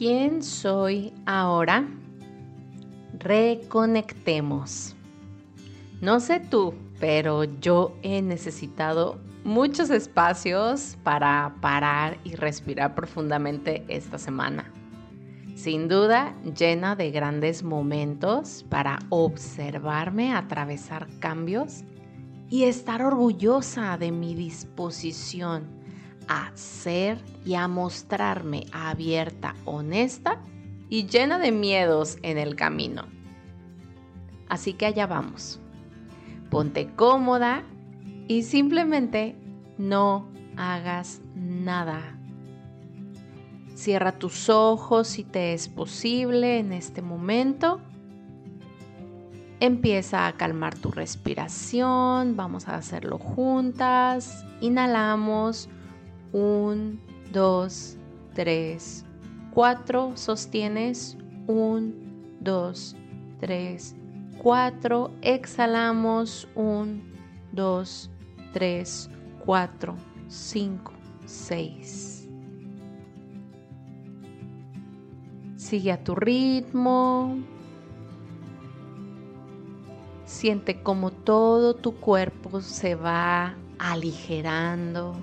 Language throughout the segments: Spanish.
¿Quién soy ahora? Reconectemos. No sé tú, pero yo he necesitado muchos espacios para parar y respirar profundamente esta semana. Sin duda, llena de grandes momentos para observarme atravesar cambios y estar orgullosa de mi disposición a ser y a mostrarme abierta, honesta y llena de miedos en el camino. Así que allá vamos. Ponte cómoda y simplemente no hagas nada. Cierra tus ojos si te es posible en este momento. Empieza a calmar tu respiración. Vamos a hacerlo juntas. Inhalamos 1, 2, 3, 4, sostienes, 1, 2, 3, 4, exhalamos, 1, 2, 3, 4, 5, 6. Sigue a tu ritmo. Siente como todo tu cuerpo se va aligerando.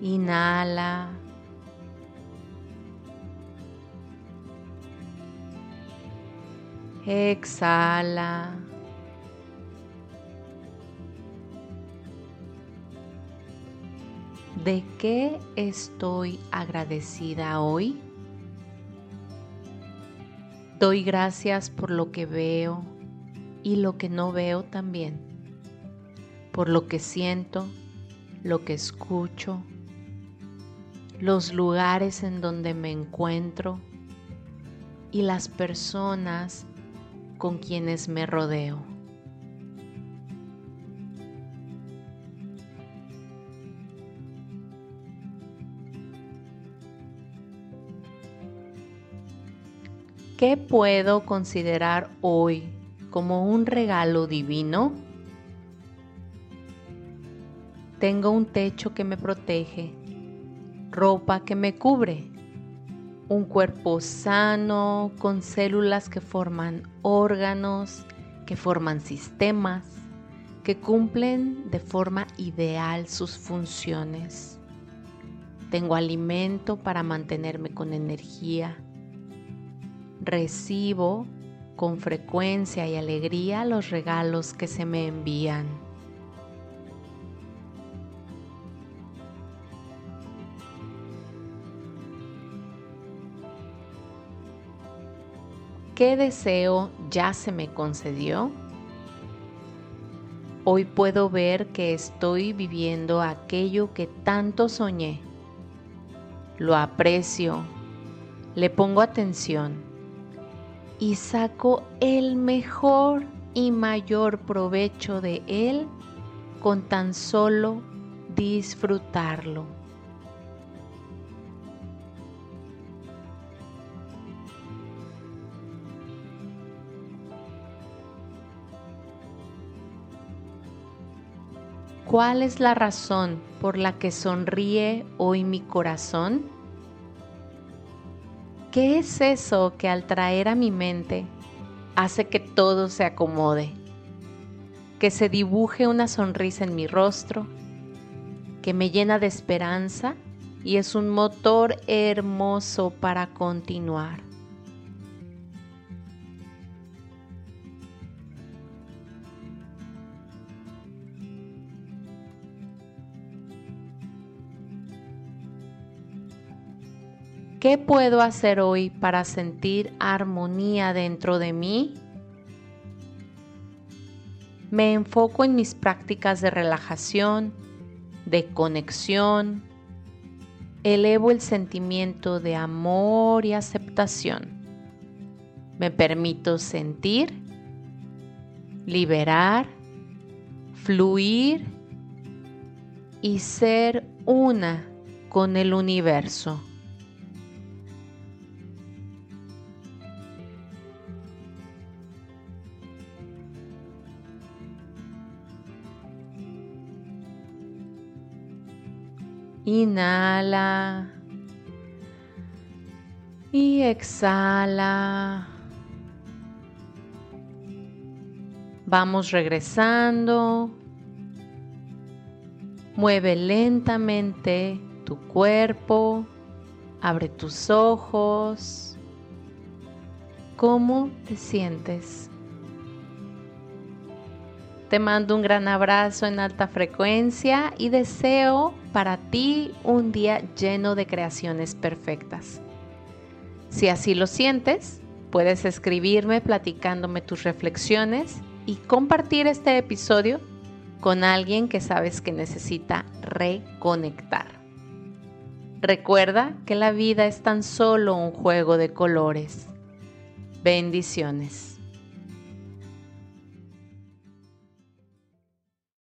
Inhala. Exhala. ¿De qué estoy agradecida hoy? Doy gracias por lo que veo y lo que no veo también, por lo que siento, lo que escucho, los lugares en donde me encuentro y las personas con quienes me rodeo. ¿Qué puedo considerar hoy como un regalo divino? Tengo un techo que me protege ropa que me cubre, un cuerpo sano con células que forman órganos, que forman sistemas, que cumplen de forma ideal sus funciones. Tengo alimento para mantenerme con energía. Recibo con frecuencia y alegría los regalos que se me envían. ¿Qué deseo ya se me concedió? Hoy puedo ver que estoy viviendo aquello que tanto soñé. Lo aprecio, le pongo atención y saco el mejor y mayor provecho de él con tan solo disfrutarlo. ¿Cuál es la razón por la que sonríe hoy mi corazón? ¿Qué es eso que al traer a mi mente hace que todo se acomode? Que se dibuje una sonrisa en mi rostro, que me llena de esperanza y es un motor hermoso para continuar. ¿Qué puedo hacer hoy para sentir armonía dentro de mí? Me enfoco en mis prácticas de relajación, de conexión, elevo el sentimiento de amor y aceptación. Me permito sentir, liberar, fluir y ser una con el universo. Inhala. Y exhala. Vamos regresando. Mueve lentamente tu cuerpo. Abre tus ojos. ¿Cómo te sientes? Te mando un gran abrazo en alta frecuencia y deseo para ti un día lleno de creaciones perfectas. Si así lo sientes, puedes escribirme platicándome tus reflexiones y compartir este episodio con alguien que sabes que necesita reconectar. Recuerda que la vida es tan solo un juego de colores. Bendiciones.